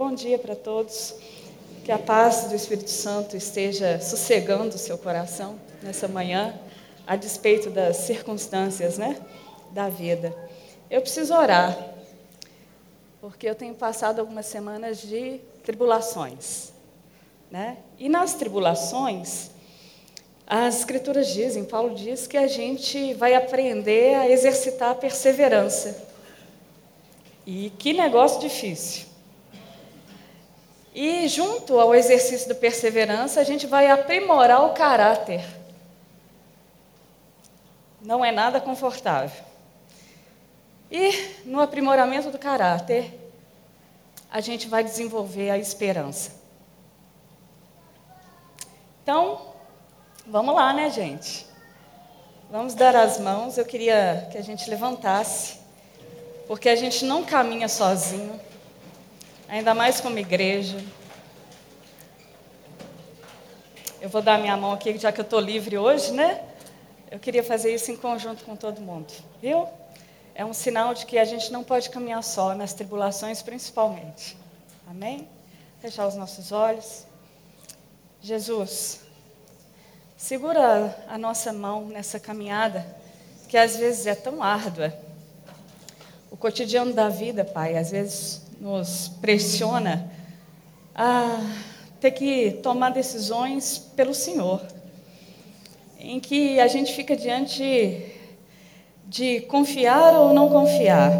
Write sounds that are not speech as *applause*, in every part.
bom dia para todos. Que a paz do Espírito Santo esteja sossegando o seu coração nessa manhã, a despeito das circunstâncias né, da vida. Eu preciso orar, porque eu tenho passado algumas semanas de tribulações. Né? E nas tribulações, as Escrituras dizem, Paulo diz, que a gente vai aprender a exercitar a perseverança. E que negócio difícil. E junto ao exercício da perseverança, a gente vai aprimorar o caráter. Não é nada confortável. E no aprimoramento do caráter, a gente vai desenvolver a esperança. Então, vamos lá, né, gente? Vamos dar as mãos. Eu queria que a gente levantasse, porque a gente não caminha sozinho ainda mais como igreja. Eu vou dar minha mão aqui, já que eu estou livre hoje, né? Eu queria fazer isso em conjunto com todo mundo, viu? É um sinal de que a gente não pode caminhar só, nas tribulações principalmente. Amém? Fechar os nossos olhos. Jesus, segura a nossa mão nessa caminhada, que às vezes é tão árdua. O cotidiano da vida, Pai, às vezes nos pressiona a ter que tomar decisões pelo Senhor, em que a gente fica diante de confiar ou não confiar.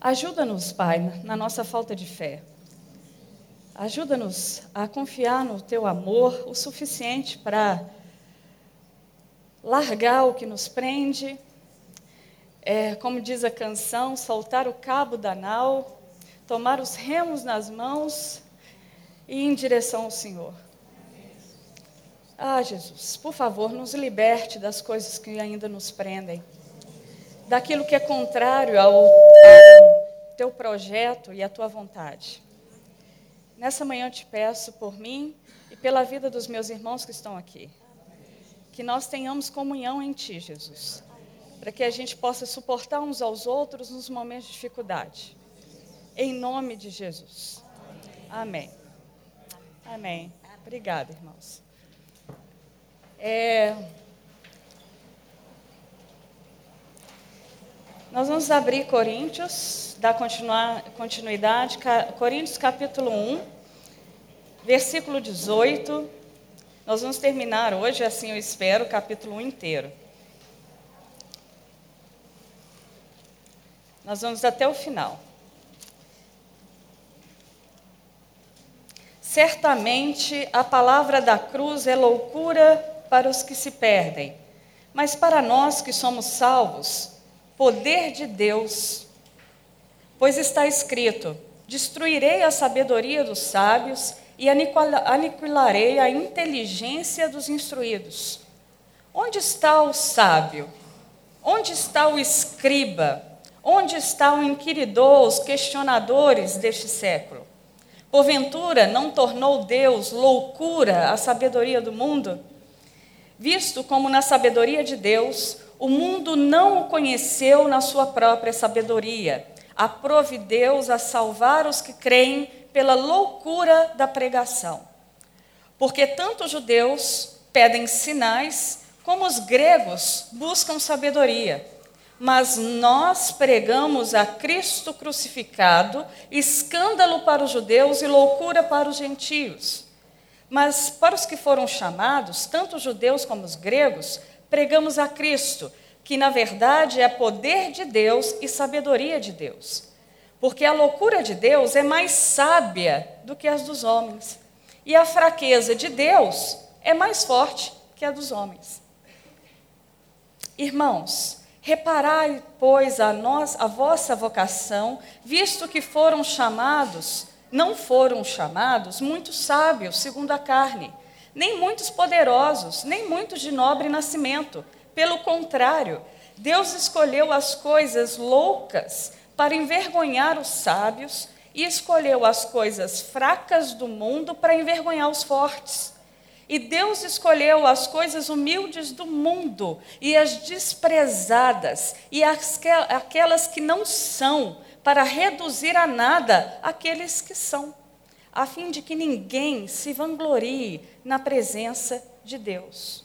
Ajuda-nos, Pai, na nossa falta de fé. Ajuda-nos a confiar no Teu amor o suficiente para largar o que nos prende é, como diz a canção, soltar o cabo da nau, tomar os remos nas mãos e ir em direção ao Senhor. Ah, Jesus, por favor, nos liberte das coisas que ainda nos prendem, daquilo que é contrário ao, ao teu projeto e à tua vontade. Nessa manhã eu te peço por mim e pela vida dos meus irmãos que estão aqui, que nós tenhamos comunhão em Ti, Jesus para que a gente possa suportar uns aos outros nos momentos de dificuldade. Em nome de Jesus. Amém. Amém. Obrigada, irmãos. É... Nós vamos abrir Coríntios, dar continuidade, Coríntios capítulo 1, versículo 18. Nós vamos terminar hoje, assim eu espero, o capítulo 1 inteiro. Nós vamos até o final. Certamente a palavra da cruz é loucura para os que se perdem, mas para nós que somos salvos, poder de Deus. Pois está escrito: Destruirei a sabedoria dos sábios e aniquilarei a inteligência dos instruídos. Onde está o sábio? Onde está o escriba? Onde está o inquiridor, os questionadores deste século? Porventura, não tornou Deus loucura a sabedoria do mundo? Visto como na sabedoria de Deus, o mundo não o conheceu na sua própria sabedoria, aprove Deus a salvar os que creem pela loucura da pregação. Porque tanto os judeus pedem sinais, como os gregos buscam sabedoria mas nós pregamos a Cristo crucificado, escândalo para os judeus e loucura para os gentios. Mas para os que foram chamados, tanto os judeus como os gregos, pregamos a Cristo, que na verdade é poder de Deus e sabedoria de Deus. Porque a loucura de Deus é mais sábia do que as dos homens, e a fraqueza de Deus é mais forte que a dos homens. Irmãos, Reparai, pois, a, nós, a vossa vocação, visto que foram chamados, não foram chamados muitos sábios, segundo a carne, nem muitos poderosos, nem muitos de nobre nascimento. Pelo contrário, Deus escolheu as coisas loucas para envergonhar os sábios e escolheu as coisas fracas do mundo para envergonhar os fortes. E Deus escolheu as coisas humildes do mundo e as desprezadas e as, aquelas que não são, para reduzir a nada aqueles que são, a fim de que ninguém se vanglorie na presença de Deus.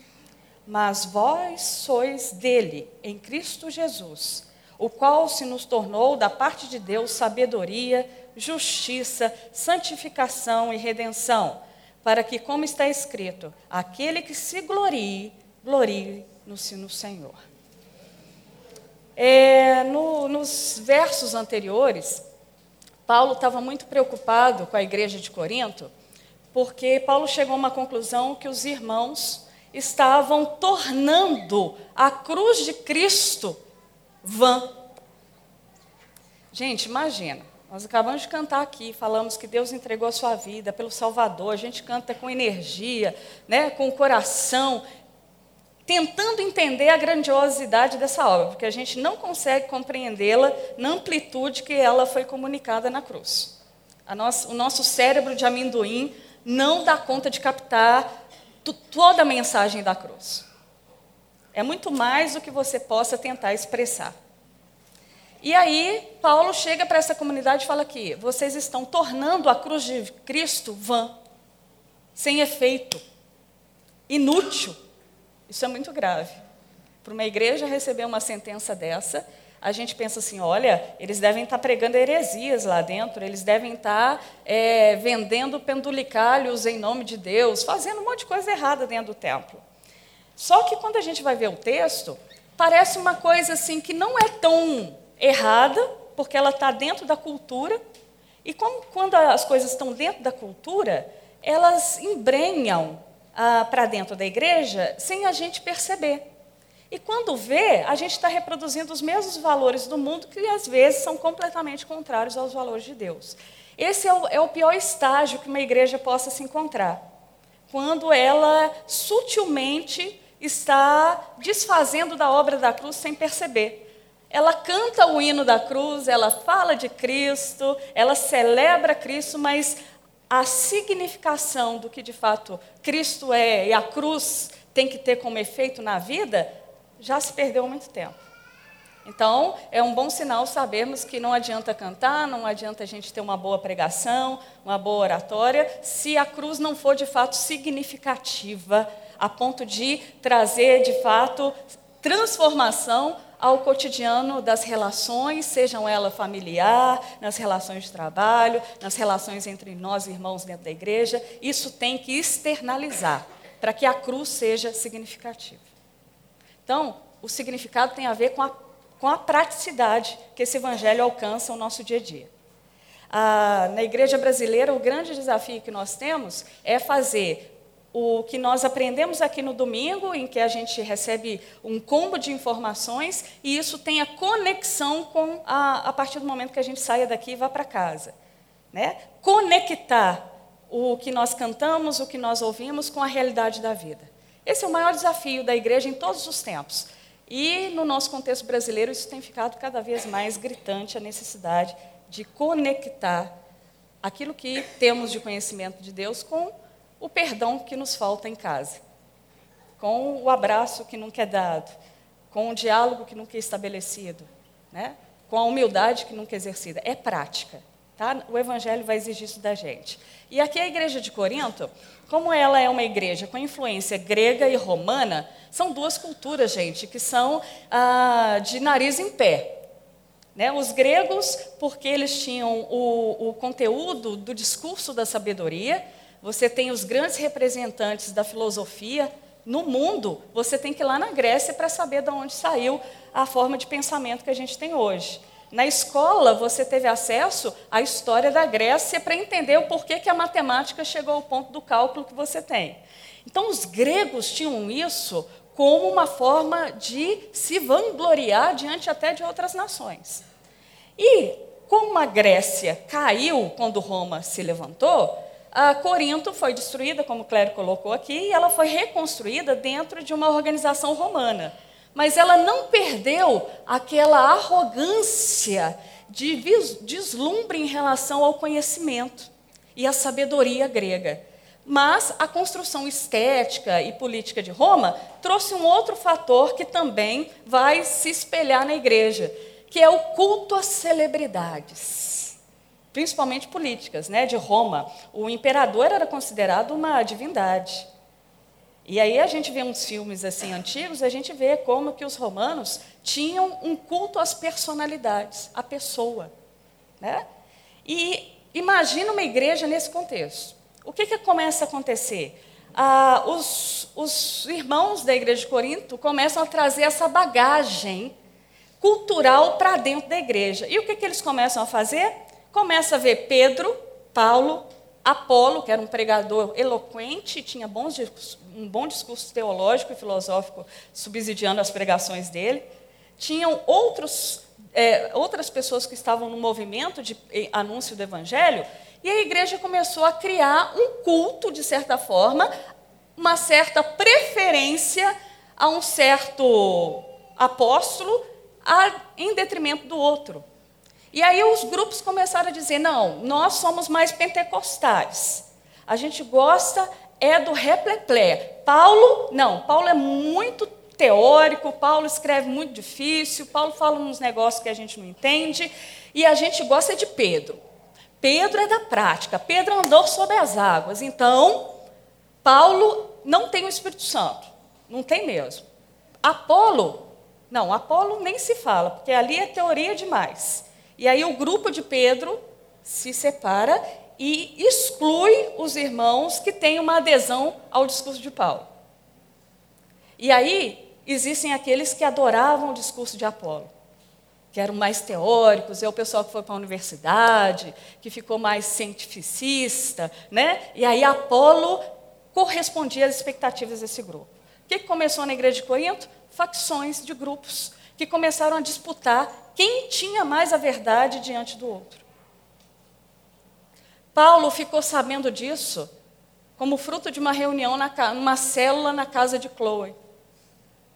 Mas vós sois dele, em Cristo Jesus, o qual se nos tornou da parte de Deus sabedoria, justiça, santificação e redenção, para que, como está escrito, aquele que se glorie, glorie no, Senhor. É, no, nos versos anteriores, Paulo estava muito preocupado com a igreja de Corinto, porque Paulo chegou a uma conclusão que os irmãos estavam tornando a cruz de Cristo vã. Gente, imagina, nós acabamos de cantar aqui, falamos que Deus entregou a sua vida pelo Salvador, a gente canta com energia, né, com o coração, tentando entender a grandiosidade dessa obra, porque a gente não consegue compreendê-la na amplitude que ela foi comunicada na cruz. O nosso cérebro de amendoim não dá conta de captar toda a mensagem da cruz. É muito mais do que você possa tentar expressar. E aí, Paulo chega para essa comunidade e fala aqui: vocês estão tornando a cruz de Cristo vã, sem efeito, inútil. Isso é muito grave. Para uma igreja receber uma sentença dessa, a gente pensa assim: olha, eles devem estar pregando heresias lá dentro, eles devem estar é, vendendo pendulicalhos em nome de Deus, fazendo um monte de coisa errada dentro do templo. Só que quando a gente vai ver o texto, parece uma coisa assim que não é tão errada, porque ela está dentro da cultura, e como, quando as coisas estão dentro da cultura, elas embrenham ah, para dentro da igreja sem a gente perceber. E quando vê, a gente está reproduzindo os mesmos valores do mundo que às vezes são completamente contrários aos valores de Deus. Esse é o, é o pior estágio que uma igreja possa se encontrar. Quando ela sutilmente está desfazendo da obra da cruz sem perceber. Ela canta o hino da cruz, ela fala de Cristo, ela celebra Cristo, mas a significação do que de fato Cristo é e a cruz tem que ter como efeito na vida, já se perdeu muito tempo. Então, é um bom sinal sabermos que não adianta cantar, não adianta a gente ter uma boa pregação, uma boa oratória, se a cruz não for de fato significativa, a ponto de trazer de fato transformação ao cotidiano das relações, sejam elas familiar, nas relações de trabalho, nas relações entre nós irmãos dentro da igreja. Isso tem que externalizar para que a cruz seja significativa. Então, o significado tem a ver com a, com a praticidade que esse evangelho alcança no nosso dia a dia. Ah, na igreja brasileira, o grande desafio que nós temos é fazer o que nós aprendemos aqui no domingo, em que a gente recebe um combo de informações, e isso tem a conexão com a, a partir do momento que a gente saia daqui e vá para casa. Né? Conectar o que nós cantamos, o que nós ouvimos com a realidade da vida. Esse é o maior desafio da igreja em todos os tempos. E no nosso contexto brasileiro, isso tem ficado cada vez mais gritante a necessidade de conectar aquilo que temos de conhecimento de Deus com o perdão que nos falta em casa, com o abraço que nunca é dado, com o diálogo que nunca é estabelecido, né? com a humildade que nunca é exercida. É prática. Tá? O Evangelho vai exigir isso da gente. E aqui a igreja de Corinto, como ela é uma igreja com influência grega e romana, são duas culturas, gente, que são ah, de nariz em pé. Né? Os gregos, porque eles tinham o, o conteúdo do discurso da sabedoria, você tem os grandes representantes da filosofia no mundo, você tem que ir lá na Grécia para saber de onde saiu a forma de pensamento que a gente tem hoje. Na escola, você teve acesso à história da Grécia para entender o porquê que a matemática chegou ao ponto do cálculo que você tem. Então, os gregos tinham isso como uma forma de se vangloriar diante até de outras nações. E como a Grécia caiu quando Roma se levantou, a Corinto foi destruída, como o Clério colocou aqui, e ela foi reconstruída dentro de uma organização romana. Mas ela não perdeu aquela arrogância de deslumbre em relação ao conhecimento e à sabedoria grega. Mas a construção estética e política de Roma trouxe um outro fator que também vai se espelhar na igreja, que é o culto às celebridades, principalmente políticas, né, de Roma. O imperador era considerado uma divindade. E aí a gente vê uns filmes assim antigos, a gente vê como que os romanos tinham um culto às personalidades, à pessoa, né? E imagina uma igreja nesse contexto. O que, que começa a acontecer? Ah, os, os irmãos da igreja de Corinto começam a trazer essa bagagem cultural para dentro da igreja. E o que, que eles começam a fazer? Começa a ver Pedro, Paulo, Apolo, que era um pregador eloquente, tinha bons, um bom discurso teológico e filosófico subsidiando as pregações dele. Tinham outros, é, outras pessoas que estavam no movimento de anúncio do evangelho, e a igreja começou a criar um culto, de certa forma, uma certa preferência a um certo apóstolo a, em detrimento do outro. E aí os grupos começaram a dizer: não, nós somos mais pentecostais. A gente gosta é do repleplé. Paulo, não, Paulo é muito teórico, Paulo escreve muito difícil, Paulo fala uns negócios que a gente não entende, e a gente gosta de Pedro. Pedro é da prática, Pedro andou sobre as águas. Então, Paulo não tem o Espírito Santo, não tem mesmo. Apolo, não, Apolo nem se fala, porque ali é teoria demais. E aí o grupo de Pedro se separa e exclui os irmãos que têm uma adesão ao discurso de Paulo. E aí existem aqueles que adoravam o discurso de Apolo, que eram mais teóricos, é o pessoal que foi para a universidade, que ficou mais cientificista, né? E aí Apolo correspondia às expectativas desse grupo. O que começou na igreja de Corinto? Facções de grupos que começaram a disputar quem tinha mais a verdade diante do outro. Paulo ficou sabendo disso como fruto de uma reunião, numa célula na casa de Chloe,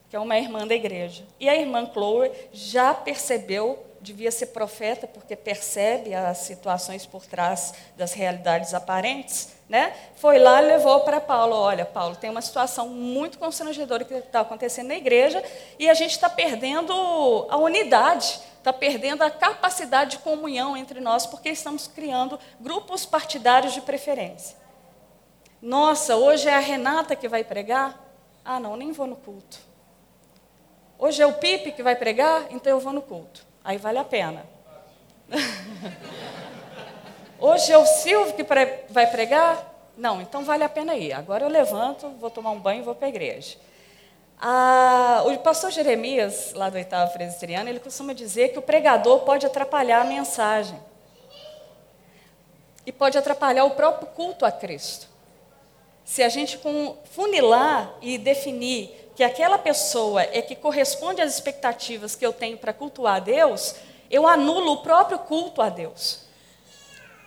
que é uma irmã da igreja. E a irmã Chloe já percebeu, devia ser profeta, porque percebe as situações por trás das realidades aparentes, né? Foi lá e levou para Paulo: olha, Paulo, tem uma situação muito constrangedora que está acontecendo na igreja e a gente está perdendo a unidade está perdendo a capacidade de comunhão entre nós, porque estamos criando grupos partidários de preferência. Nossa, hoje é a Renata que vai pregar? Ah, não, nem vou no culto. Hoje é o Pipe que vai pregar? Então eu vou no culto. Aí vale a pena. *laughs* Hoje é o Silvio que vai pregar? Não, então vale a pena ir. Agora eu levanto, vou tomar um banho e vou para a igreja. Ah, o pastor Jeremias, lá do oitavo presbiteriano, ele costuma dizer que o pregador pode atrapalhar a mensagem. E pode atrapalhar o próprio culto a Cristo. Se a gente funilar e definir que aquela pessoa é que corresponde às expectativas que eu tenho para cultuar a Deus, eu anulo o próprio culto a Deus.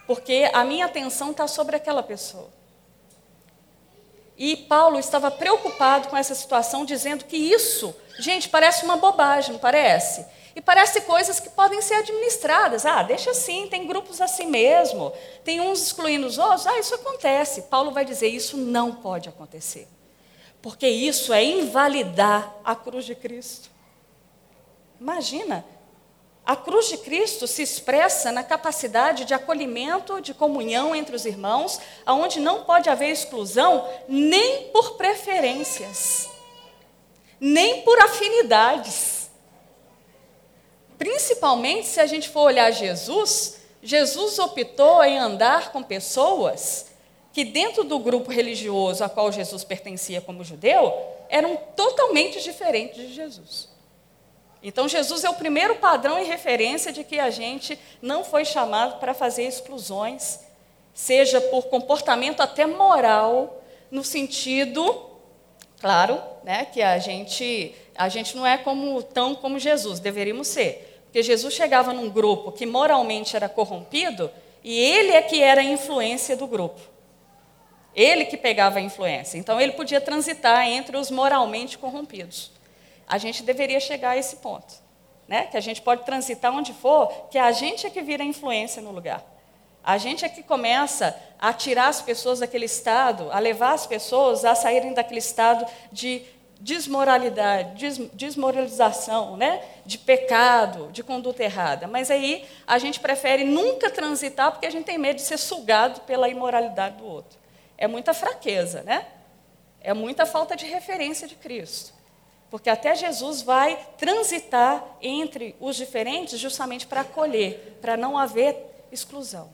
Porque a minha atenção está sobre aquela pessoa. E Paulo estava preocupado com essa situação, dizendo que isso, gente, parece uma bobagem, não parece? E parece coisas que podem ser administradas. Ah, deixa assim, tem grupos assim mesmo, tem uns excluindo os outros. Ah, isso acontece. Paulo vai dizer: isso não pode acontecer. Porque isso é invalidar a cruz de Cristo. Imagina, a cruz de Cristo se expressa na capacidade de acolhimento, de comunhão entre os irmãos, aonde não pode haver exclusão nem por preferências, nem por afinidades. Principalmente se a gente for olhar Jesus, Jesus optou em andar com pessoas que dentro do grupo religioso a qual Jesus pertencia como judeu, eram totalmente diferentes de Jesus. Então, Jesus é o primeiro padrão e referência de que a gente não foi chamado para fazer exclusões, seja por comportamento até moral, no sentido, claro, né, que a gente, a gente não é como, tão como Jesus, deveríamos ser. Porque Jesus chegava num grupo que moralmente era corrompido e ele é que era a influência do grupo. Ele que pegava a influência. Então, ele podia transitar entre os moralmente corrompidos a gente deveria chegar a esse ponto. Né? Que a gente pode transitar onde for, que a gente é que vira influência no lugar. A gente é que começa a tirar as pessoas daquele estado, a levar as pessoas a saírem daquele estado de, desmoralidade, des, desmoralização, né? de pecado, de conduta errada. Mas aí a gente prefere nunca transitar porque a gente tem medo de ser sugado pela imoralidade do outro. É muita fraqueza, né? É muita falta de referência de Cristo. Porque até Jesus vai transitar entre os diferentes justamente para acolher, para não haver exclusão.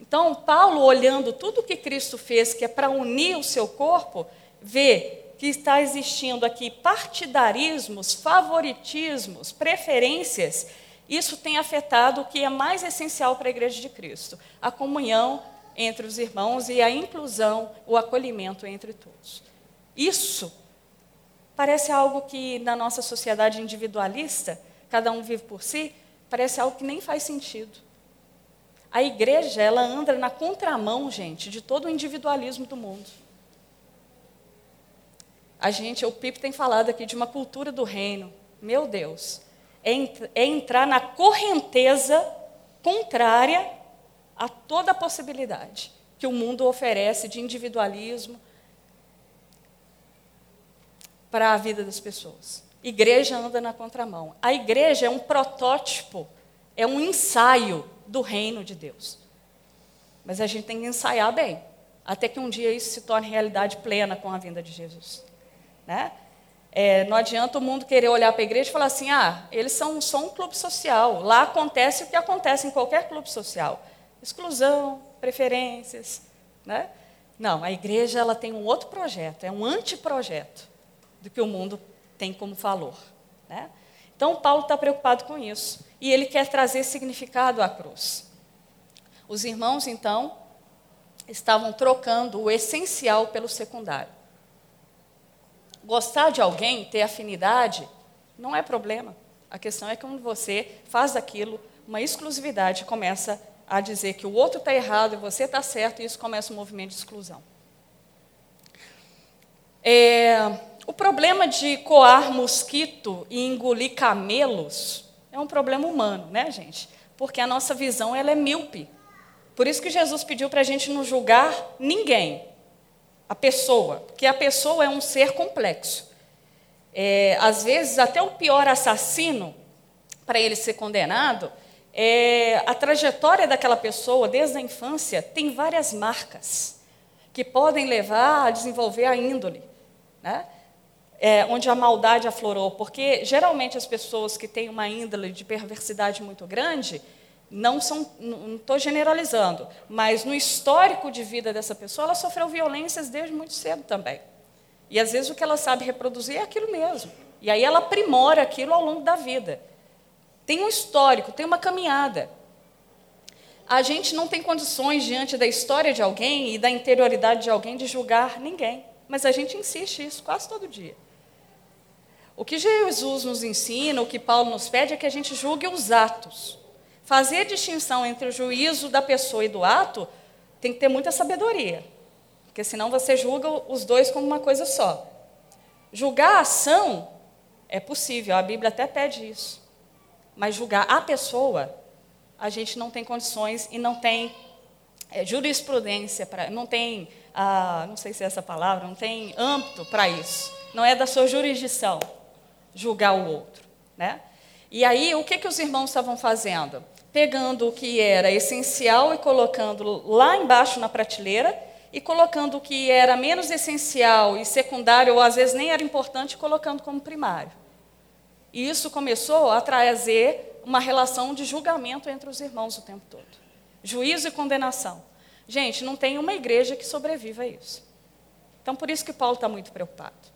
Então, Paulo, olhando tudo que Cristo fez, que é para unir o seu corpo, vê que está existindo aqui partidarismos, favoritismos, preferências, isso tem afetado o que é mais essencial para a Igreja de Cristo: a comunhão entre os irmãos e a inclusão, o acolhimento entre todos. Isso parece algo que na nossa sociedade individualista, cada um vive por si, parece algo que nem faz sentido. A igreja, ela anda na contramão, gente, de todo o individualismo do mundo. A gente, o Pipo tem falado aqui de uma cultura do reino. Meu Deus, é, é entrar na correnteza contrária a toda a possibilidade que o mundo oferece de individualismo para a vida das pessoas. Igreja anda na contramão. A igreja é um protótipo, é um ensaio do reino de Deus. Mas a gente tem que ensaiar bem, até que um dia isso se torne realidade plena com a vinda de Jesus. Né? É, não adianta o mundo querer olhar para a igreja e falar assim: ah, eles são só um clube social. Lá acontece o que acontece em qualquer clube social: exclusão, preferências. Né? Não, a igreja ela tem um outro projeto, é um anteprojeto do que o mundo tem como valor. Né? Então, Paulo está preocupado com isso e ele quer trazer significado à cruz. Os irmãos, então, estavam trocando o essencial pelo secundário gostar de alguém, ter afinidade, não é problema. A questão é quando você faz daquilo uma exclusividade, começa a dizer que o outro está errado e você está certo, e isso começa um movimento de exclusão. É, o problema de coar mosquito e engolir camelos é um problema humano, né, gente? Porque a nossa visão ela é míope. Por isso que Jesus pediu para a gente não julgar ninguém, a pessoa, porque a pessoa é um ser complexo. É, às vezes, até o pior assassino, para ele ser condenado, é, a trajetória daquela pessoa, desde a infância, tem várias marcas que podem levar a desenvolver a índole, né? É, onde a maldade aflorou. Porque, geralmente, as pessoas que têm uma índole de perversidade muito grande, não são, não estou generalizando, mas no histórico de vida dessa pessoa, ela sofreu violências desde muito cedo também. E às vezes o que ela sabe reproduzir é aquilo mesmo. E aí ela aprimora aquilo ao longo da vida. Tem um histórico, tem uma caminhada. A gente não tem condições, diante da história de alguém e da interioridade de alguém, de julgar ninguém. Mas a gente insiste isso quase todo dia. O que Jesus nos ensina, o que Paulo nos pede, é que a gente julgue os atos. Fazer distinção entre o juízo da pessoa e do ato tem que ter muita sabedoria, porque senão você julga os dois como uma coisa só. Julgar a ação é possível, a Bíblia até pede isso, mas julgar a pessoa, a gente não tem condições e não tem é, jurisprudência para, não tem, ah, não sei se é essa palavra, não tem âmbito para isso. Não é da sua jurisdição julgar o outro, né? E aí, o que, que os irmãos estavam fazendo? pegando o que era essencial e colocando lá embaixo na prateleira, e colocando o que era menos essencial e secundário, ou às vezes nem era importante, colocando como primário. E isso começou a trazer uma relação de julgamento entre os irmãos o tempo todo. Juízo e condenação. Gente, não tem uma igreja que sobreviva a isso. Então, por isso que Paulo está muito preocupado.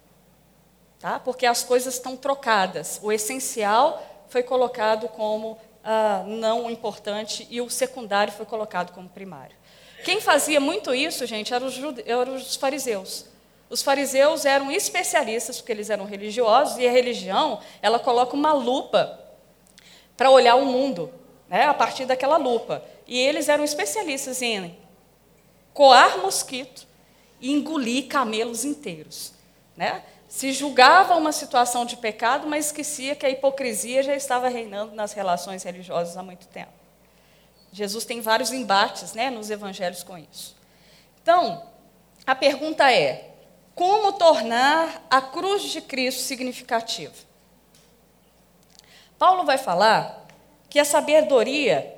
Tá? Porque as coisas estão trocadas. O essencial foi colocado como ah, não importante e o secundário foi colocado como primário. Quem fazia muito isso, gente, eram os, eram os fariseus. Os fariseus eram especialistas, porque eles eram religiosos, e a religião, ela coloca uma lupa para olhar o mundo, né, a partir daquela lupa. E eles eram especialistas em coar mosquito e engolir camelos inteiros. Né? Se julgava uma situação de pecado, mas esquecia que a hipocrisia já estava reinando nas relações religiosas há muito tempo. Jesus tem vários embates né, nos evangelhos com isso. Então, a pergunta é: Como tornar a cruz de Cristo significativa? Paulo vai falar que a sabedoria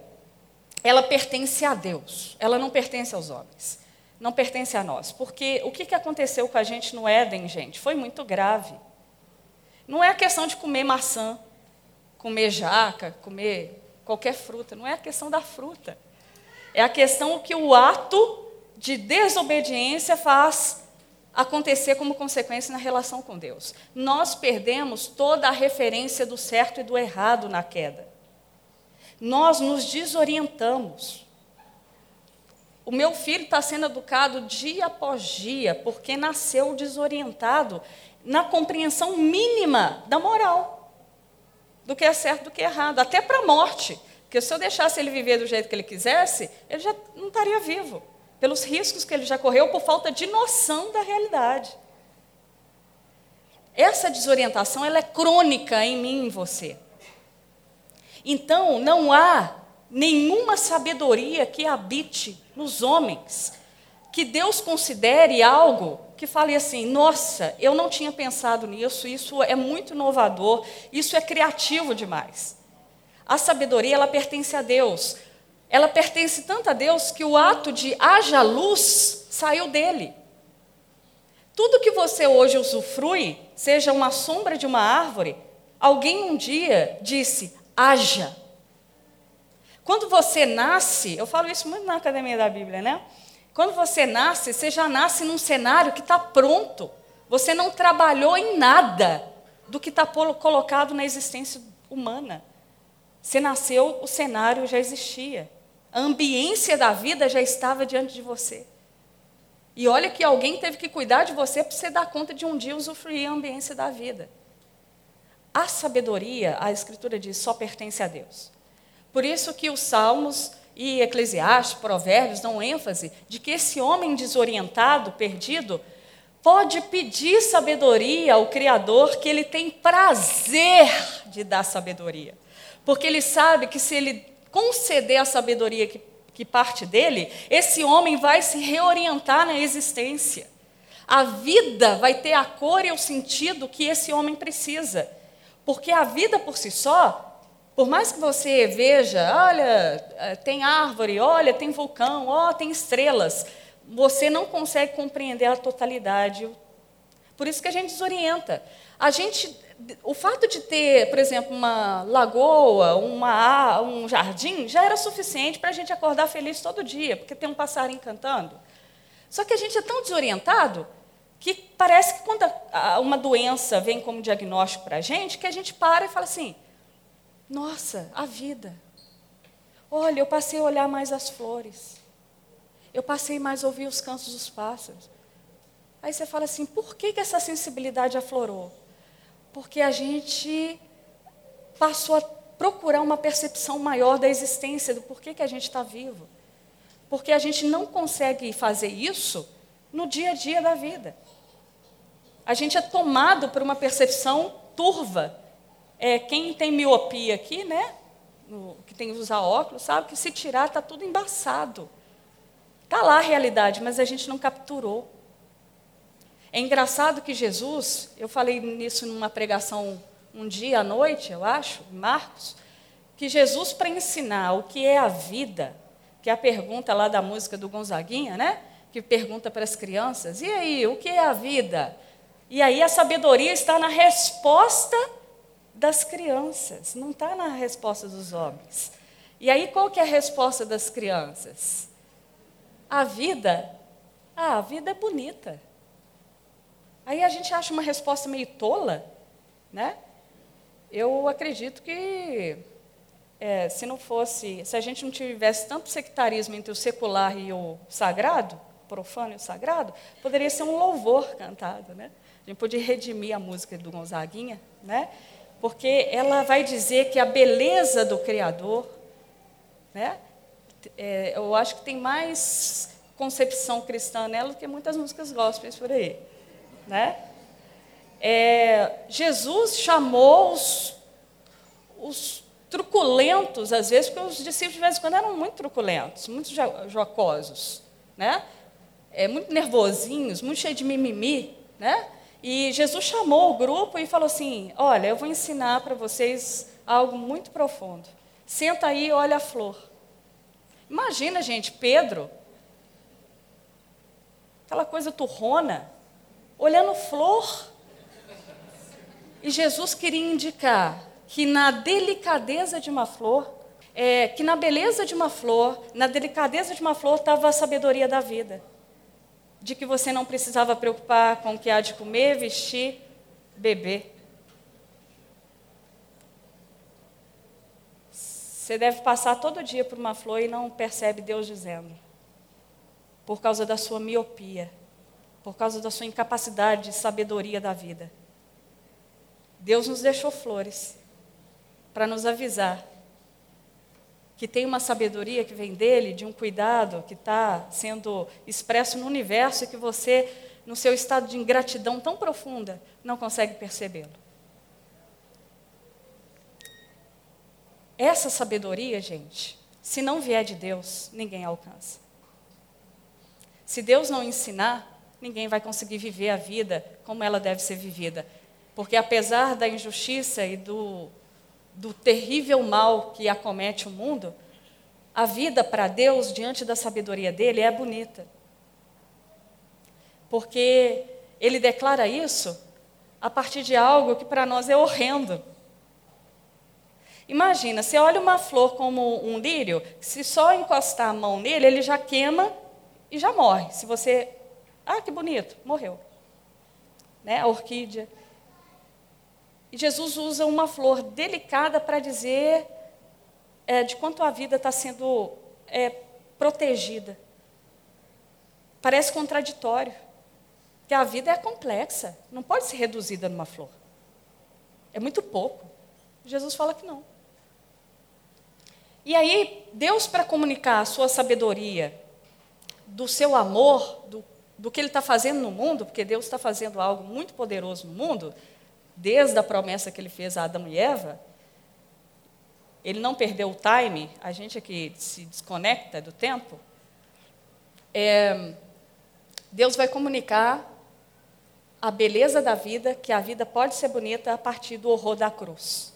ela pertence a Deus, ela não pertence aos homens, não pertence a nós. Porque o que aconteceu com a gente no Éden, gente? Foi muito grave. Não é a questão de comer maçã, comer jaca, comer qualquer fruta, não é a questão da fruta. É a questão que o ato de desobediência faz acontecer como consequência na relação com Deus. Nós perdemos toda a referência do certo e do errado na queda. Nós nos desorientamos. O meu filho está sendo educado dia após dia, porque nasceu desorientado na compreensão mínima da moral, do que é certo do que é errado, até para a morte. Porque se eu deixasse ele viver do jeito que ele quisesse, ele já não estaria vivo, pelos riscos que ele já correu por falta de noção da realidade. Essa desorientação ela é crônica em mim e em você. Então, não há nenhuma sabedoria que habite nos homens que Deus considere algo que fale assim: nossa, eu não tinha pensado nisso, isso é muito inovador, isso é criativo demais. A sabedoria, ela pertence a Deus. Ela pertence tanto a Deus que o ato de haja luz saiu dele. Tudo que você hoje usufrui, seja uma sombra de uma árvore, alguém um dia disse: haja. Quando você nasce, eu falo isso muito na academia da Bíblia, né? Quando você nasce, você já nasce num cenário que está pronto. Você não trabalhou em nada do que está colocado na existência humana. Você nasceu, o cenário já existia. A ambiência da vida já estava diante de você. E olha que alguém teve que cuidar de você para você dar conta de um dia usufruir a ambiência da vida. A sabedoria, a Escritura diz, só pertence a Deus. Por isso que os Salmos e Eclesiastes, Provérbios dão ênfase de que esse homem desorientado, perdido, pode pedir sabedoria ao Criador, que ele tem prazer de dar sabedoria. Porque ele sabe que se ele conceder a sabedoria que, que parte dele, esse homem vai se reorientar na existência. A vida vai ter a cor e o sentido que esse homem precisa. Porque a vida por si só, por mais que você veja, olha, eh, tem árvore, olha, tem vulcão, ó, tem estrelas, você não consegue compreender a totalidade. Por isso que a gente desorienta. A gente o fato de ter, por exemplo, uma lagoa, uma, um jardim, já era suficiente para a gente acordar feliz todo dia, porque tem um passarinho cantando. Só que a gente é tão desorientado que parece que quando uma doença vem como diagnóstico para a gente, que a gente para e fala assim: nossa, a vida. Olha, eu passei a olhar mais as flores. Eu passei mais a ouvir os cantos dos pássaros. Aí você fala assim: por que, que essa sensibilidade aflorou? Porque a gente passou a procurar uma percepção maior da existência, do porquê que a gente está vivo. Porque a gente não consegue fazer isso no dia a dia da vida. A gente é tomado por uma percepção turva. É, quem tem miopia aqui, né? No, que tem que usar óculos, sabe que se tirar está tudo embaçado. Está lá a realidade, mas a gente não capturou. É engraçado que Jesus, eu falei nisso numa pregação um dia à noite, eu acho, Marcos, que Jesus, para ensinar o que é a vida, que é a pergunta lá da música do Gonzaguinha, né? Que pergunta para as crianças: e aí, o que é a vida? E aí a sabedoria está na resposta das crianças, não está na resposta dos homens. E aí qual que é a resposta das crianças? A vida, ah, a vida é bonita. Aí a gente acha uma resposta meio tola, né? Eu acredito que é, se não fosse, se a gente não tivesse tanto sectarismo entre o secular e o sagrado, profano e o sagrado, poderia ser um louvor cantado, né? A gente podia redimir a música do Gonzaguinha, né? Porque ela vai dizer que a beleza do Criador, né? É, eu acho que tem mais concepção cristã nela do que muitas músicas gospels por aí. Né? É, Jesus chamou os, os truculentos, às vezes, porque os discípulos de vez em quando eram muito truculentos, muito jocosos, né? É, muito nervosinhos, muito cheios de mimimi. né? E Jesus chamou o grupo e falou assim: Olha, eu vou ensinar para vocês algo muito profundo. Senta aí e olha a flor. Imagina, gente, Pedro, aquela coisa turrona, olhando flor. E Jesus queria indicar que na delicadeza de uma flor, é, que na beleza de uma flor, na delicadeza de uma flor estava a sabedoria da vida de que você não precisava preocupar com o que há de comer, vestir, beber. Você deve passar todo dia por uma flor e não percebe Deus dizendo. Por causa da sua miopia, por causa da sua incapacidade de sabedoria da vida. Deus nos deixou flores para nos avisar que tem uma sabedoria que vem dele, de um cuidado que está sendo expresso no universo e que você, no seu estado de ingratidão tão profunda, não consegue percebê-lo. Essa sabedoria, gente, se não vier de Deus, ninguém alcança. Se Deus não ensinar, ninguém vai conseguir viver a vida como ela deve ser vivida. Porque apesar da injustiça e do do terrível mal que acomete o mundo, a vida para Deus, diante da sabedoria dele, é bonita. Porque ele declara isso a partir de algo que para nós é horrendo. Imagina, você olha uma flor como um lírio, se só encostar a mão nele, ele já queima e já morre. Se você. Ah, que bonito, morreu. Né? A orquídea. E Jesus usa uma flor delicada para dizer é, de quanto a vida está sendo é, protegida. Parece contraditório, que a vida é complexa, não pode ser reduzida numa flor. É muito pouco. Jesus fala que não. E aí, Deus, para comunicar a sua sabedoria, do seu amor, do, do que Ele está fazendo no mundo, porque Deus está fazendo algo muito poderoso no mundo, desde a promessa que ele fez a Adão e Eva, ele não perdeu o time, a gente aqui se desconecta do tempo, é, Deus vai comunicar a beleza da vida, que a vida pode ser bonita a partir do horror da cruz.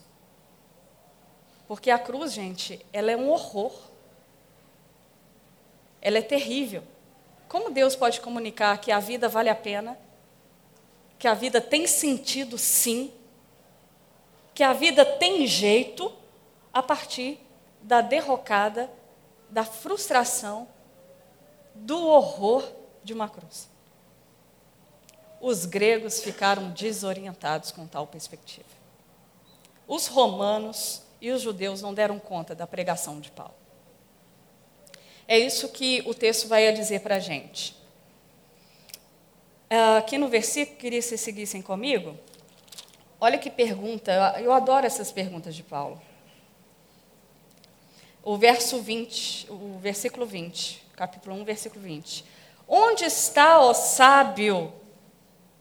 Porque a cruz, gente, ela é um horror. Ela é terrível. Como Deus pode comunicar que a vida vale a pena que a vida tem sentido sim, que a vida tem jeito a partir da derrocada, da frustração, do horror de uma cruz. Os gregos ficaram desorientados com tal perspectiva. Os romanos e os judeus não deram conta da pregação de Paulo. É isso que o texto vai dizer para a gente. Ah, aqui no versículo, queria que vocês seguissem comigo. Olha que pergunta, eu adoro essas perguntas de Paulo. O verso 20, o versículo 20, capítulo 1, versículo 20. Onde está, o sábio?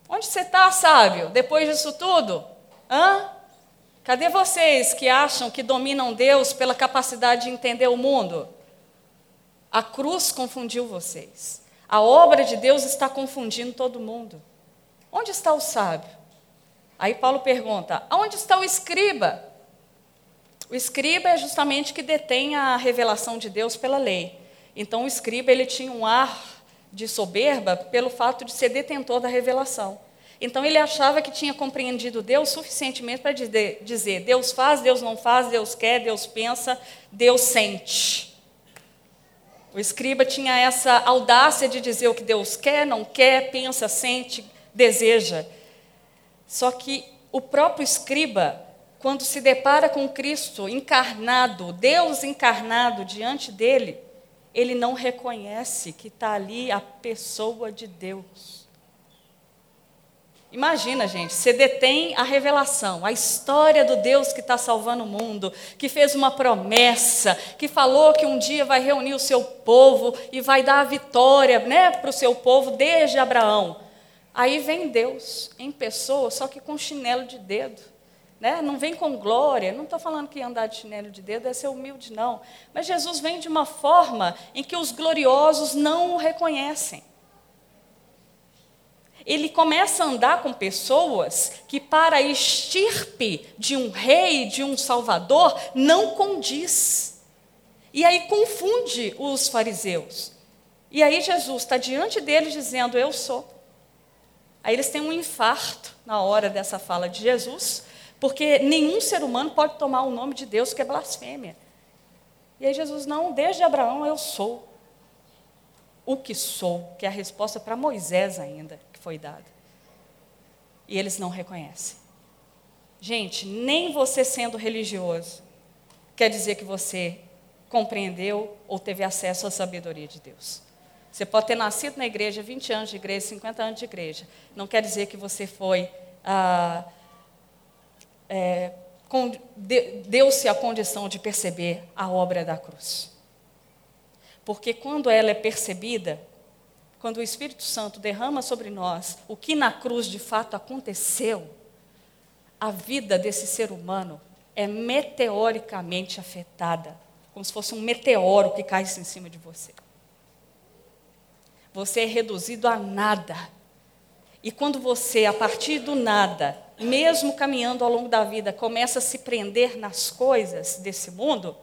Onde você está, sábio, depois disso tudo? Hã? Cadê vocês que acham que dominam Deus pela capacidade de entender o mundo? A cruz confundiu vocês. A obra de Deus está confundindo todo mundo. Onde está o sábio? Aí Paulo pergunta: aonde está o escriba? O escriba é justamente que detém a revelação de Deus pela lei. Então o escriba ele tinha um ar de soberba pelo fato de ser detentor da revelação. Então ele achava que tinha compreendido Deus suficientemente para dizer: Deus faz, Deus não faz, Deus quer, Deus pensa, Deus sente. O escriba tinha essa audácia de dizer o que Deus quer, não quer, pensa, sente, deseja. Só que o próprio escriba, quando se depara com Cristo encarnado, Deus encarnado diante dele, ele não reconhece que está ali a pessoa de Deus. Imagina, gente, você detém a revelação, a história do Deus que está salvando o mundo, que fez uma promessa, que falou que um dia vai reunir o seu povo e vai dar a vitória né, para o seu povo desde Abraão. Aí vem Deus em pessoa, só que com chinelo de dedo. Né? Não vem com glória, não estou falando que andar de chinelo de dedo é ser humilde, não. Mas Jesus vem de uma forma em que os gloriosos não o reconhecem. Ele começa a andar com pessoas que, para a estirpe de um rei, de um salvador, não condiz. E aí confunde os fariseus. E aí Jesus está diante deles dizendo: Eu sou. Aí eles têm um infarto na hora dessa fala de Jesus, porque nenhum ser humano pode tomar o nome de Deus, que é blasfêmia. E aí Jesus, não, desde Abraão eu sou. O que sou, que é a resposta para Moisés ainda foi dada. E eles não reconhecem. Gente, nem você sendo religioso quer dizer que você compreendeu ou teve acesso à sabedoria de Deus. Você pode ter nascido na igreja, 20 anos de igreja, 50 anos de igreja. Não quer dizer que você foi. Ah, é, Deu-se a condição de perceber a obra da cruz. Porque quando ela é percebida, quando o Espírito Santo derrama sobre nós o que na cruz de fato aconteceu, a vida desse ser humano é meteoricamente afetada, como se fosse um meteoro que cai em cima de você. Você é reduzido a nada. E quando você, a partir do nada, mesmo caminhando ao longo da vida, começa a se prender nas coisas desse mundo,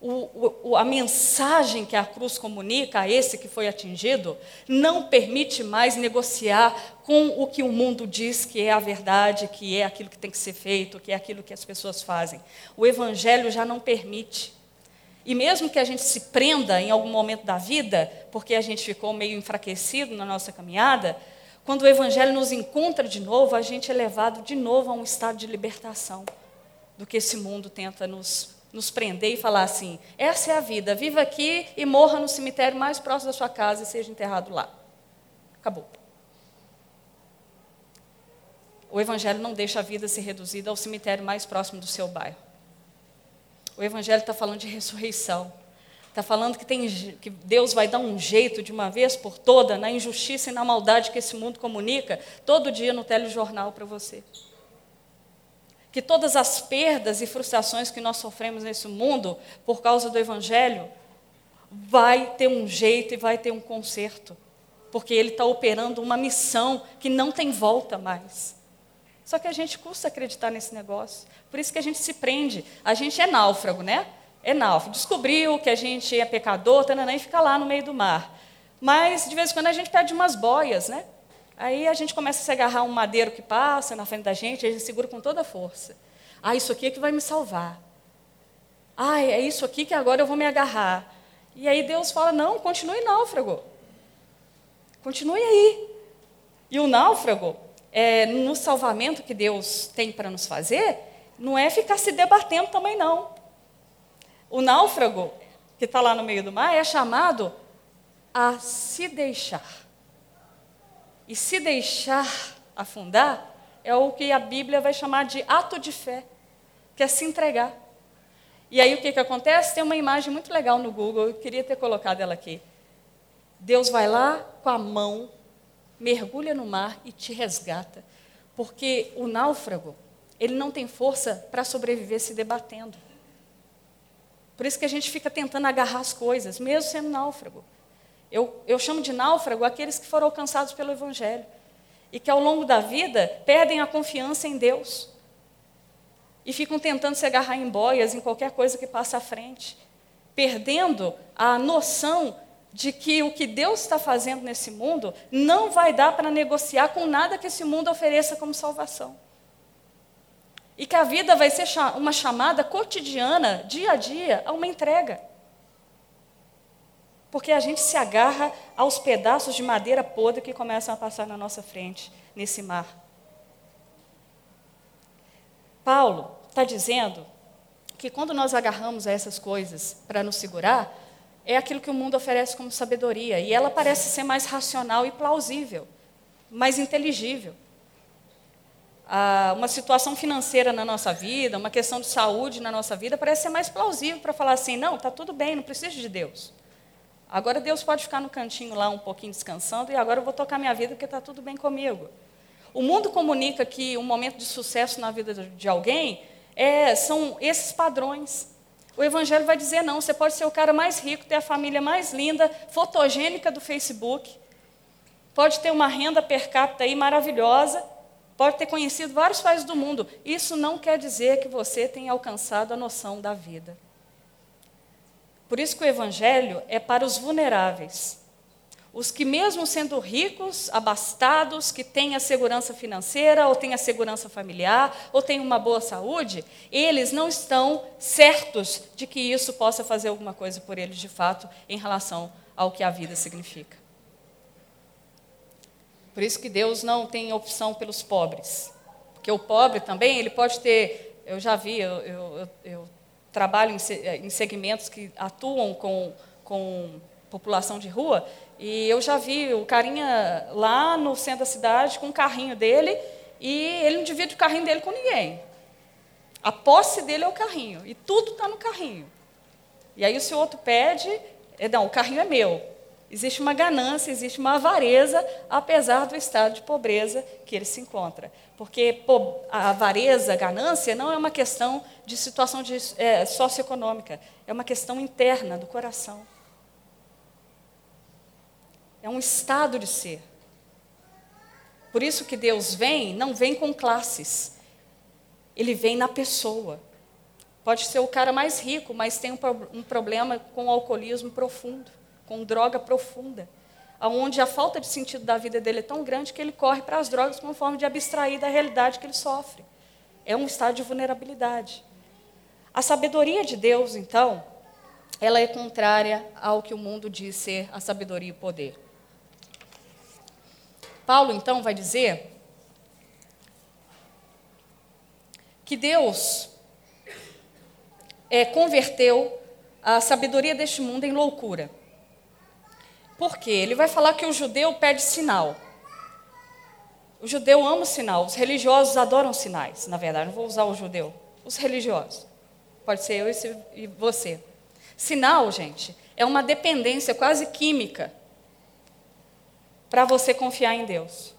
o, o, a mensagem que a cruz comunica a esse que foi atingido não permite mais negociar com o que o mundo diz que é a verdade, que é aquilo que tem que ser feito, que é aquilo que as pessoas fazem. O evangelho já não permite. E mesmo que a gente se prenda em algum momento da vida, porque a gente ficou meio enfraquecido na nossa caminhada, quando o evangelho nos encontra de novo, a gente é levado de novo a um estado de libertação do que esse mundo tenta nos nos prender e falar assim: essa é a vida, viva aqui e morra no cemitério mais próximo da sua casa e seja enterrado lá. Acabou. O Evangelho não deixa a vida ser reduzida ao cemitério mais próximo do seu bairro. O Evangelho está falando de ressurreição. Está falando que, tem, que Deus vai dar um jeito de uma vez por toda na injustiça e na maldade que esse mundo comunica todo dia no telejornal para você que todas as perdas e frustrações que nós sofremos nesse mundo por causa do Evangelho, vai ter um jeito e vai ter um conserto, porque Ele está operando uma missão que não tem volta mais. Só que a gente custa acreditar nesse negócio, por isso que a gente se prende. A gente é náufrago, né? É náufrago. Descobriu que a gente é pecador, tananã, e fica lá no meio do mar. Mas, de vez em quando, a gente pede umas boias, né? Aí a gente começa a se agarrar um madeiro que passa na frente da gente, a gente segura com toda a força. Ah, isso aqui é que vai me salvar. Ah, é isso aqui que agora eu vou me agarrar. E aí Deus fala: não, continue náufrago. Continue aí. E o náufrago, é, no salvamento que Deus tem para nos fazer, não é ficar se debatendo também, não. O náufrago, que está lá no meio do mar, é chamado a se deixar. E se deixar afundar é o que a Bíblia vai chamar de ato de fé, que é se entregar. E aí o que, que acontece? Tem uma imagem muito legal no Google, eu queria ter colocado ela aqui. Deus vai lá com a mão, mergulha no mar e te resgata. Porque o náufrago, ele não tem força para sobreviver se debatendo. Por isso que a gente fica tentando agarrar as coisas, mesmo sendo náufrago. Eu, eu chamo de náufrago aqueles que foram alcançados pelo Evangelho e que ao longo da vida perdem a confiança em Deus e ficam tentando se agarrar em boias, em qualquer coisa que passa à frente, perdendo a noção de que o que Deus está fazendo nesse mundo não vai dar para negociar com nada que esse mundo ofereça como salvação. E que a vida vai ser uma chamada cotidiana, dia a dia, a uma entrega. Porque a gente se agarra aos pedaços de madeira podre que começam a passar na nossa frente, nesse mar. Paulo está dizendo que quando nós agarramos a essas coisas para nos segurar, é aquilo que o mundo oferece como sabedoria. E ela parece ser mais racional e plausível, mais inteligível. Ah, uma situação financeira na nossa vida, uma questão de saúde na nossa vida, parece ser mais plausível para falar assim: não, está tudo bem, não preciso de Deus. Agora Deus pode ficar no cantinho lá um pouquinho descansando e agora eu vou tocar minha vida porque está tudo bem comigo. O mundo comunica que um momento de sucesso na vida de alguém é, são esses padrões. O Evangelho vai dizer: não, você pode ser o cara mais rico, ter a família mais linda, fotogênica do Facebook, pode ter uma renda per capita aí maravilhosa, pode ter conhecido vários países do mundo. Isso não quer dizer que você tenha alcançado a noção da vida. Por isso que o evangelho é para os vulneráveis. Os que, mesmo sendo ricos, abastados, que têm a segurança financeira, ou têm a segurança familiar, ou têm uma boa saúde, eles não estão certos de que isso possa fazer alguma coisa por eles de fato em relação ao que a vida significa. Por isso que Deus não tem opção pelos pobres. Porque o pobre também, ele pode ter. Eu já vi, eu, eu, eu trabalho em, em segmentos que atuam com, com população de rua, e eu já vi o carinha lá no centro da cidade com o carrinho dele e ele não divide o carrinho dele com ninguém. A posse dele é o carrinho e tudo está no carrinho. E aí o seu outro pede, é, não, o carrinho é meu. Existe uma ganância, existe uma avareza, apesar do estado de pobreza que ele se encontra. Porque a avareza, a ganância, não é uma questão de situação de, é, socioeconômica, é uma questão interna do coração. É um estado de ser. Por isso que Deus vem, não vem com classes. Ele vem na pessoa. Pode ser o cara mais rico, mas tem um, um problema com o alcoolismo profundo, com droga profunda, onde a falta de sentido da vida dele é tão grande que ele corre para as drogas como forma de abstrair da realidade que ele sofre. É um estado de vulnerabilidade. A sabedoria de Deus, então, ela é contrária ao que o mundo diz ser a sabedoria e o poder. Paulo então vai dizer que Deus é, converteu a sabedoria deste mundo em loucura. Por quê? Ele vai falar que o judeu pede sinal. O judeu ama o sinal, os religiosos adoram sinais. Na verdade, não vou usar o judeu, os religiosos. Pode ser eu e você. Sinal, gente, é uma dependência quase química para você confiar em Deus.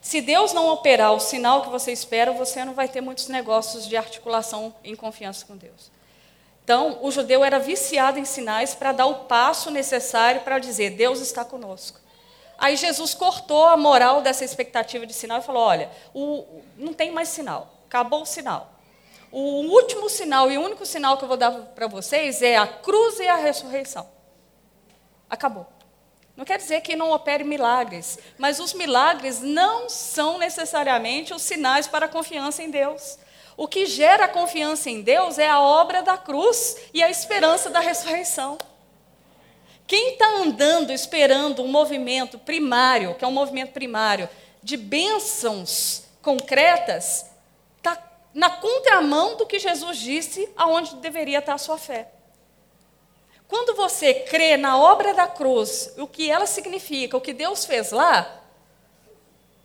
Se Deus não operar o sinal que você espera, você não vai ter muitos negócios de articulação em confiança com Deus. Então, o judeu era viciado em sinais para dar o passo necessário para dizer: Deus está conosco. Aí Jesus cortou a moral dessa expectativa de sinal e falou: olha, o, não tem mais sinal, acabou o sinal. O último sinal e único sinal que eu vou dar para vocês é a cruz e a ressurreição. Acabou. Não quer dizer que não opere milagres, mas os milagres não são necessariamente os sinais para a confiança em Deus. O que gera confiança em Deus é a obra da cruz e a esperança da ressurreição. Quem está andando esperando um movimento primário, que é um movimento primário, de bênçãos concretas, está na contramão do que Jesus disse aonde deveria estar a sua fé. Quando você crê na obra da cruz, o que ela significa, o que Deus fez lá,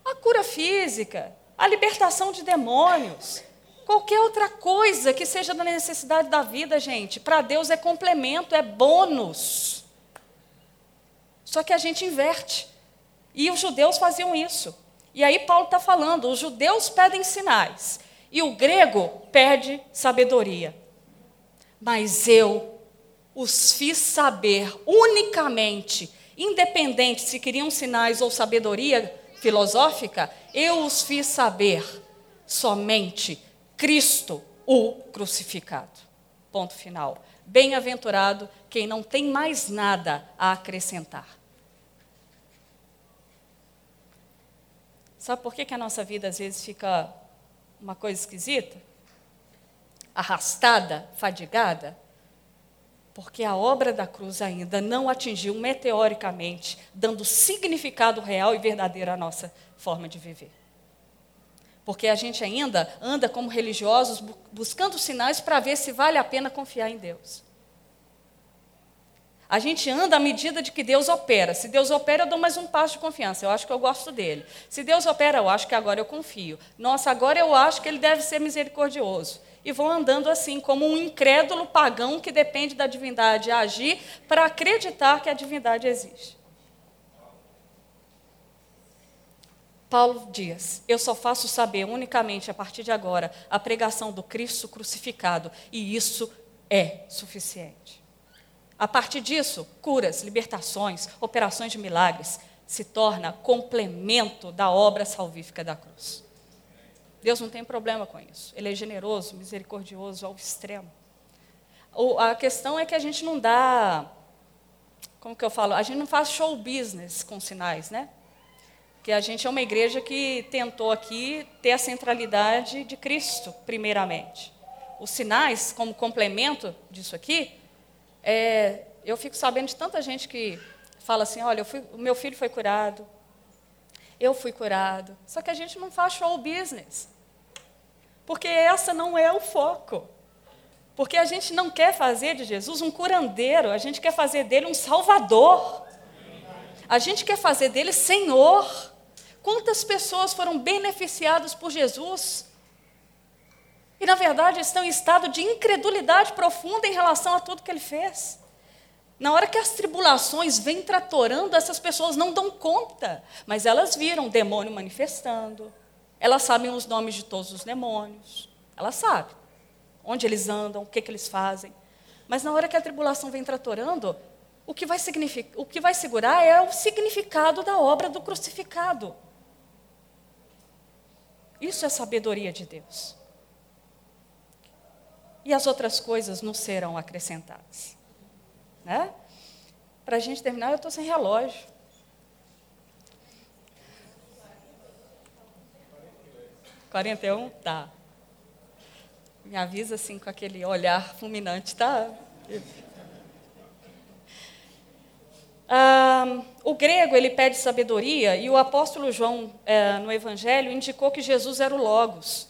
a cura física, a libertação de demônios, qualquer outra coisa que seja da necessidade da vida, gente, para Deus é complemento, é bônus. Só que a gente inverte. E os judeus faziam isso. E aí Paulo está falando: os judeus pedem sinais e o grego pede sabedoria. Mas eu os fiz saber unicamente, independente se queriam sinais ou sabedoria filosófica, eu os fiz saber somente Cristo, o crucificado. Ponto final. Bem-aventurado quem não tem mais nada a acrescentar. Sabe por que, que a nossa vida às vezes fica uma coisa esquisita? Arrastada, fadigada? porque a obra da cruz ainda não atingiu meteoricamente, dando significado real e verdadeiro à nossa forma de viver. Porque a gente ainda anda como religiosos buscando sinais para ver se vale a pena confiar em Deus. A gente anda à medida de que Deus opera. Se Deus opera, eu dou mais um passo de confiança. Eu acho que eu gosto dele. Se Deus opera, eu acho que agora eu confio. Nossa, agora eu acho que ele deve ser misericordioso e vão andando assim, como um incrédulo pagão que depende da divindade agir para acreditar que a divindade existe. Paulo diz: Eu só faço saber unicamente a partir de agora a pregação do Cristo crucificado, e isso é suficiente. A partir disso, curas, libertações, operações de milagres se torna complemento da obra salvífica da cruz. Deus não tem problema com isso. Ele é generoso, misericordioso ao extremo. A questão é que a gente não dá, como que eu falo? A gente não faz show business com sinais, né? Que a gente é uma igreja que tentou aqui ter a centralidade de Cristo, primeiramente. Os sinais, como complemento disso aqui, é, eu fico sabendo de tanta gente que fala assim: olha, fui, o meu filho foi curado, eu fui curado. Só que a gente não faz show business. Porque essa não é o foco. Porque a gente não quer fazer de Jesus um curandeiro, a gente quer fazer dele um salvador. A gente quer fazer dele Senhor. Quantas pessoas foram beneficiadas por Jesus? E, na verdade, estão em estado de incredulidade profunda em relação a tudo que ele fez. Na hora que as tribulações vêm tratorando, essas pessoas não dão conta, mas elas viram o demônio manifestando, elas sabem os nomes de todos os demônios, elas sabem onde eles andam, o que, que eles fazem. Mas na hora que a tribulação vem tratorando, o que, vai o que vai segurar é o significado da obra do crucificado. Isso é sabedoria de Deus. E as outras coisas não serão acrescentadas. Né? Para a gente terminar, eu estou sem relógio. Quarenta e um? Tá. Me avisa assim com aquele olhar fulminante, tá? Ah, o grego ele pede sabedoria e o apóstolo João eh, no Evangelho indicou que Jesus era o logos.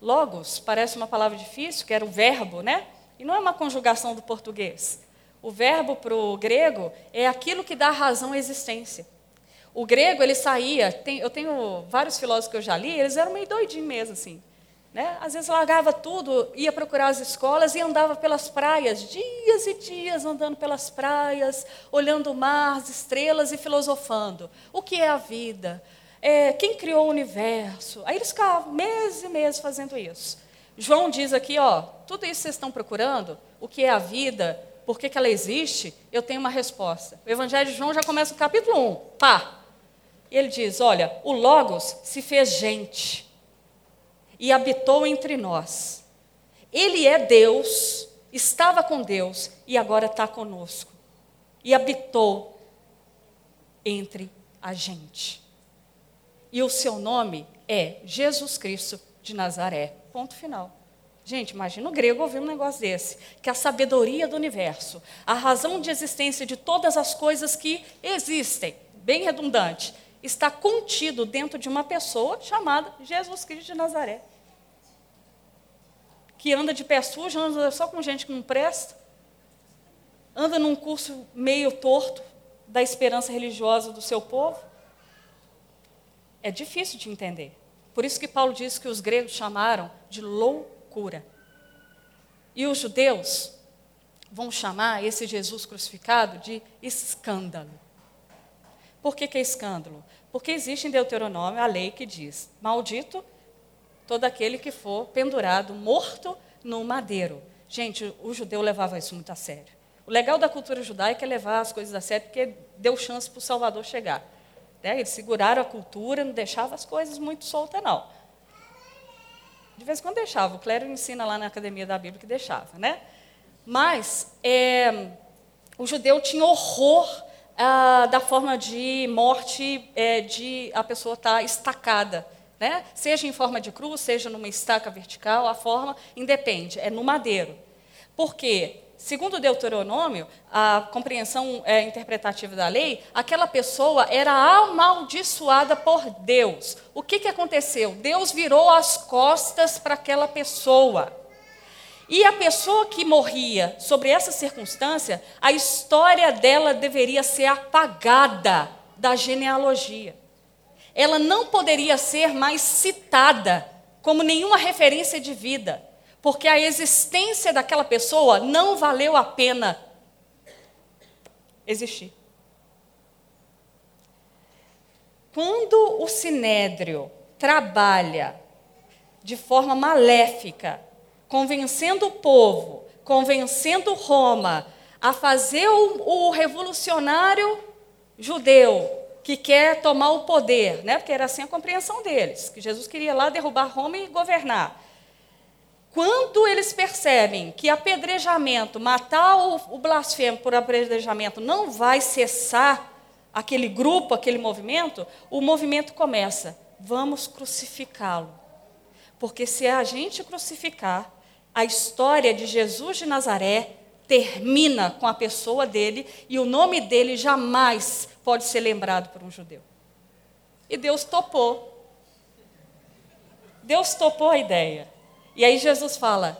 Logos parece uma palavra difícil, que era o verbo, né? E não é uma conjugação do português. O verbo para o grego é aquilo que dá razão à existência. O grego, ele saía, tem, eu tenho vários filósofos que eu já li, eles eram meio doidinhos mesmo, assim. Né? Às vezes largava tudo, ia procurar as escolas e andava pelas praias, dias e dias andando pelas praias, olhando o mar, as estrelas e filosofando. O que é a vida? É, quem criou o universo? Aí eles ficavam meses e meses fazendo isso. João diz aqui, ó, tudo isso vocês estão procurando, o que é a vida, por que, que ela existe, eu tenho uma resposta. O Evangelho de João já começa no capítulo 1, pá. Ele diz: Olha, o Logos se fez gente e habitou entre nós. Ele é Deus, estava com Deus e agora está conosco. E habitou entre a gente. E o seu nome é Jesus Cristo de Nazaré. Ponto final. Gente, imagina o grego ouvir um negócio desse, que a sabedoria do universo, a razão de existência de todas as coisas que existem, bem redundante, está contido dentro de uma pessoa chamada Jesus Cristo de Nazaré. Que anda de pé sujo, anda só com gente que não presta, anda num curso meio torto da esperança religiosa do seu povo. É difícil de entender. Por isso que Paulo diz que os gregos chamaram de louco cura. E os judeus vão chamar esse Jesus crucificado de escândalo. Por que, que é escândalo? Porque existe em Deuteronômio a lei que diz: maldito todo aquele que for pendurado, morto no madeiro. Gente, o judeu levava isso muito a sério. O legal da cultura judaica é levar as coisas a sério, porque deu chance para o Salvador chegar. Né? Eles seguraram a cultura, não deixavam as coisas muito soltas, não. De vez em quando deixava, o clero ensina lá na academia da Bíblia que deixava, né? Mas é, o judeu tinha horror ah, da forma de morte é, de a pessoa estar tá estacada. Né? Seja em forma de cruz, seja numa estaca vertical, a forma independe, é no madeiro. Por quê? Segundo Deuteronômio, a compreensão é, interpretativa da lei, aquela pessoa era amaldiçoada por Deus. O que, que aconteceu? Deus virou as costas para aquela pessoa. E a pessoa que morria sobre essa circunstância, a história dela deveria ser apagada da genealogia. Ela não poderia ser mais citada como nenhuma referência de vida porque a existência daquela pessoa não valeu a pena existir. Quando o sinédrio trabalha de forma maléfica, convencendo o povo, convencendo Roma a fazer o, o revolucionário judeu que quer tomar o poder, né? porque era assim a compreensão deles, que Jesus queria lá derrubar Roma e governar. Quando eles percebem que apedrejamento, matar o, o blasfemo por apedrejamento não vai cessar aquele grupo, aquele movimento, o movimento começa. Vamos crucificá-lo. Porque se a gente crucificar, a história de Jesus de Nazaré termina com a pessoa dele e o nome dele jamais pode ser lembrado por um judeu. E Deus topou. Deus topou a ideia. E aí Jesus fala: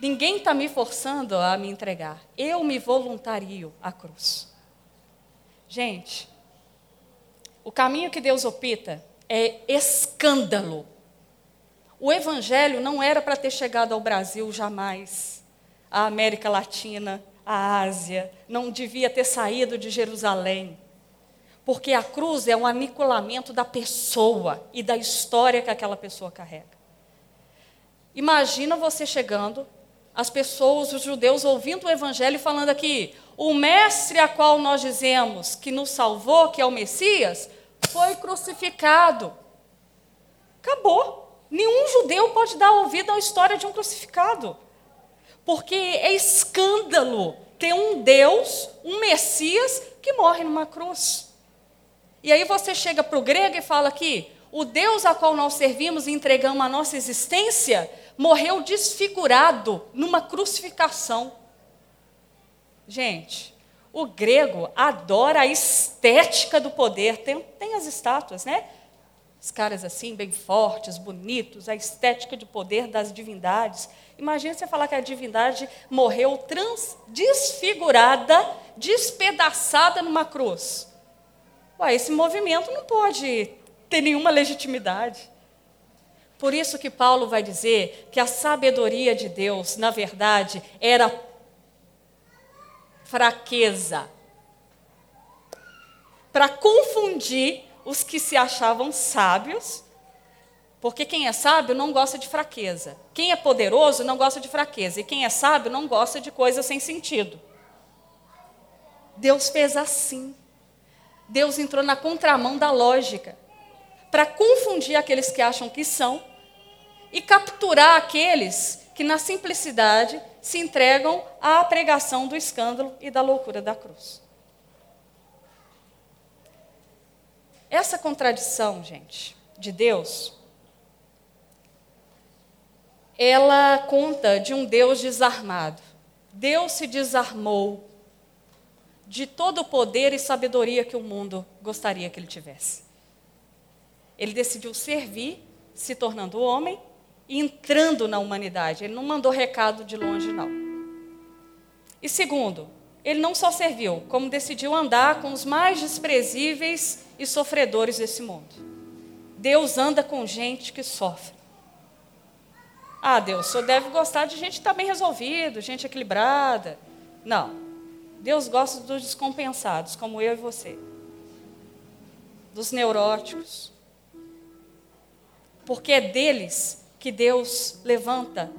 ninguém está me forçando a me entregar, eu me voluntario à cruz. Gente, o caminho que Deus opta é escândalo. O evangelho não era para ter chegado ao Brasil jamais a América Latina, a Ásia, não devia ter saído de Jerusalém. Porque a cruz é um aniquilamento da pessoa e da história que aquela pessoa carrega. Imagina você chegando, as pessoas, os judeus, ouvindo o evangelho e falando aqui: o mestre a qual nós dizemos que nos salvou, que é o Messias, foi crucificado. Acabou. Nenhum judeu pode dar ouvido à história de um crucificado. Porque é escândalo ter um Deus, um Messias, que morre numa cruz. E aí você chega para o grego e fala aqui: o Deus a qual nós servimos e entregamos a nossa existência morreu desfigurado numa crucificação. Gente, o grego adora a estética do poder. Tem, tem as estátuas, né? Os caras assim, bem fortes, bonitos, a estética de poder das divindades. Imagina você falar que a divindade morreu trans, desfigurada, despedaçada numa cruz. Ué, esse movimento não pode ter nenhuma legitimidade. Por isso que Paulo vai dizer que a sabedoria de Deus, na verdade, era fraqueza para confundir os que se achavam sábios, porque quem é sábio não gosta de fraqueza. Quem é poderoso não gosta de fraqueza. E quem é sábio não gosta de coisas sem sentido. Deus fez assim. Deus entrou na contramão da lógica para confundir aqueles que acham que são e capturar aqueles que, na simplicidade, se entregam à pregação do escândalo e da loucura da cruz. Essa contradição, gente, de Deus, ela conta de um Deus desarmado. Deus se desarmou de todo o poder e sabedoria que o mundo gostaria que ele tivesse. Ele decidiu servir, se tornando homem e entrando na humanidade. Ele não mandou recado de longe, não. E segundo, ele não só serviu, como decidiu andar com os mais desprezíveis e sofredores desse mundo. Deus anda com gente que sofre. Ah, Deus, o senhor deve gostar de gente que está bem resolvido, gente equilibrada. Não. Deus gosta dos descompensados, como eu e você. Dos neuróticos. Porque é deles que Deus levanta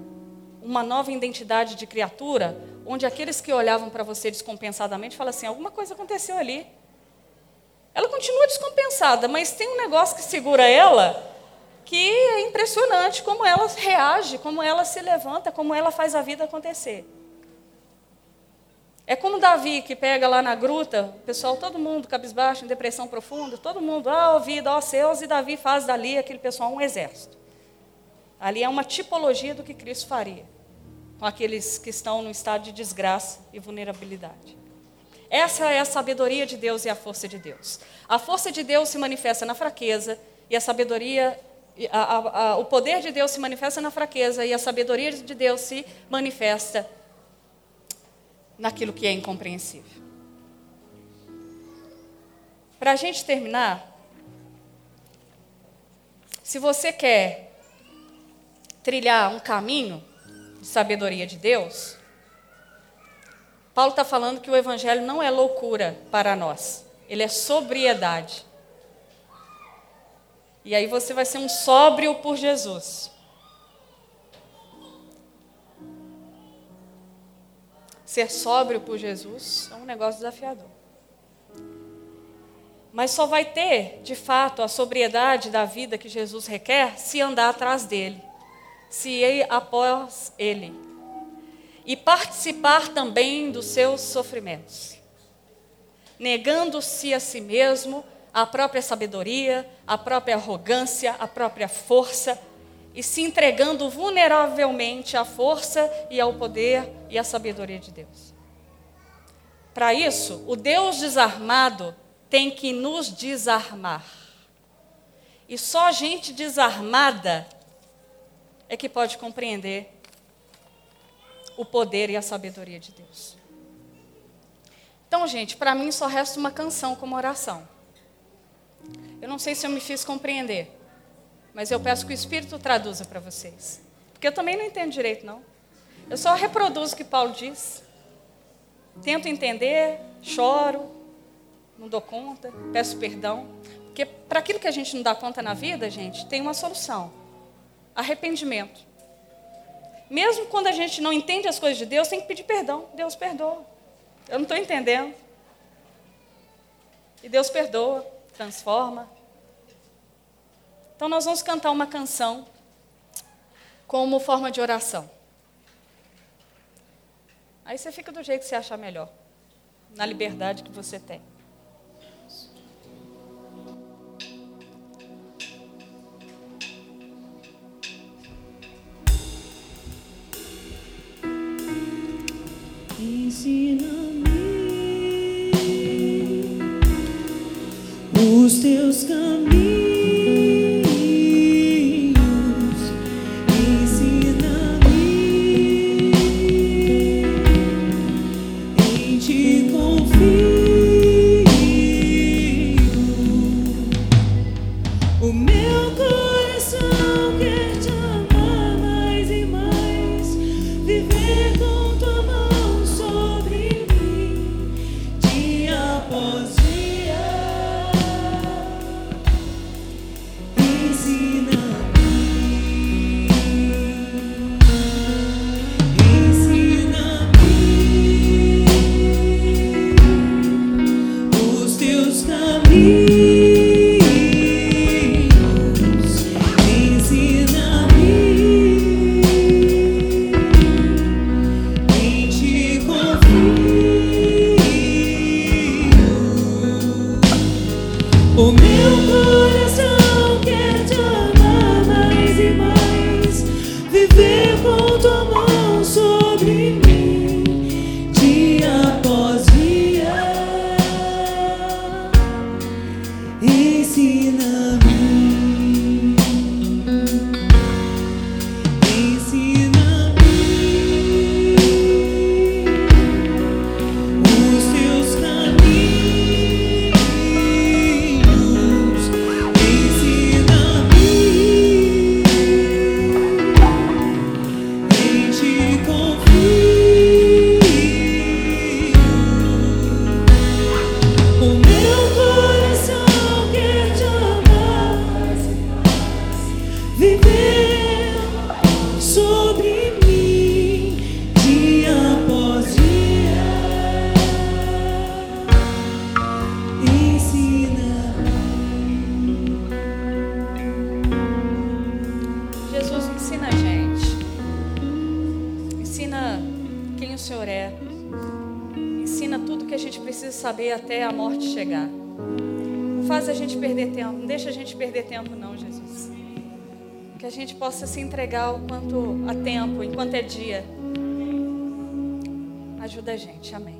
uma nova identidade de criatura onde aqueles que olhavam para você descompensadamente falam assim: alguma coisa aconteceu ali. Ela continua descompensada, mas tem um negócio que segura ela que é impressionante como ela reage, como ela se levanta, como ela faz a vida acontecer. É como Davi que pega lá na gruta, pessoal, todo mundo cabisbaixo, em depressão profunda, todo mundo, ah, vida, ó céus, e Davi faz dali aquele pessoal um exército. Ali é uma tipologia do que Cristo faria com aqueles que estão no estado de desgraça e vulnerabilidade. Essa é a sabedoria de Deus e a força de Deus. A força de Deus se manifesta na fraqueza e a sabedoria, a, a, a, o poder de Deus se manifesta na fraqueza e a sabedoria de Deus se manifesta naquilo que é incompreensível. Para a gente terminar, se você quer trilhar um caminho de sabedoria de Deus, Paulo está falando que o Evangelho não é loucura para nós, ele é sobriedade. E aí você vai ser um sóbrio por Jesus. Ser sóbrio por Jesus é um negócio desafiador. Mas só vai ter, de fato, a sobriedade da vida que Jesus requer se andar atrás dele, se ir após ele. E participar também dos seus sofrimentos. Negando-se a si mesmo, a própria sabedoria, a própria arrogância, a própria força, e se entregando vulneravelmente à força e ao poder e à sabedoria de Deus. Para isso, o Deus desarmado tem que nos desarmar. E só gente desarmada é que pode compreender o poder e a sabedoria de Deus. Então, gente, para mim só resta uma canção como oração. Eu não sei se eu me fiz compreender, mas eu peço que o Espírito traduza para vocês. Porque eu também não entendo direito, não. Eu só reproduzo o que Paulo diz. Tento entender, choro, não dou conta, peço perdão. Porque para aquilo que a gente não dá conta na vida, gente, tem uma solução: arrependimento. Mesmo quando a gente não entende as coisas de Deus, tem que pedir perdão. Deus perdoa. Eu não estou entendendo. E Deus perdoa, transforma. Então nós vamos cantar uma canção como forma de oração. Aí você fica do jeito que você achar melhor, na liberdade que você tem. Ensina-me os teus caminhos. Possa se entregar o quanto a tempo, enquanto é dia. Ajuda a gente, amém.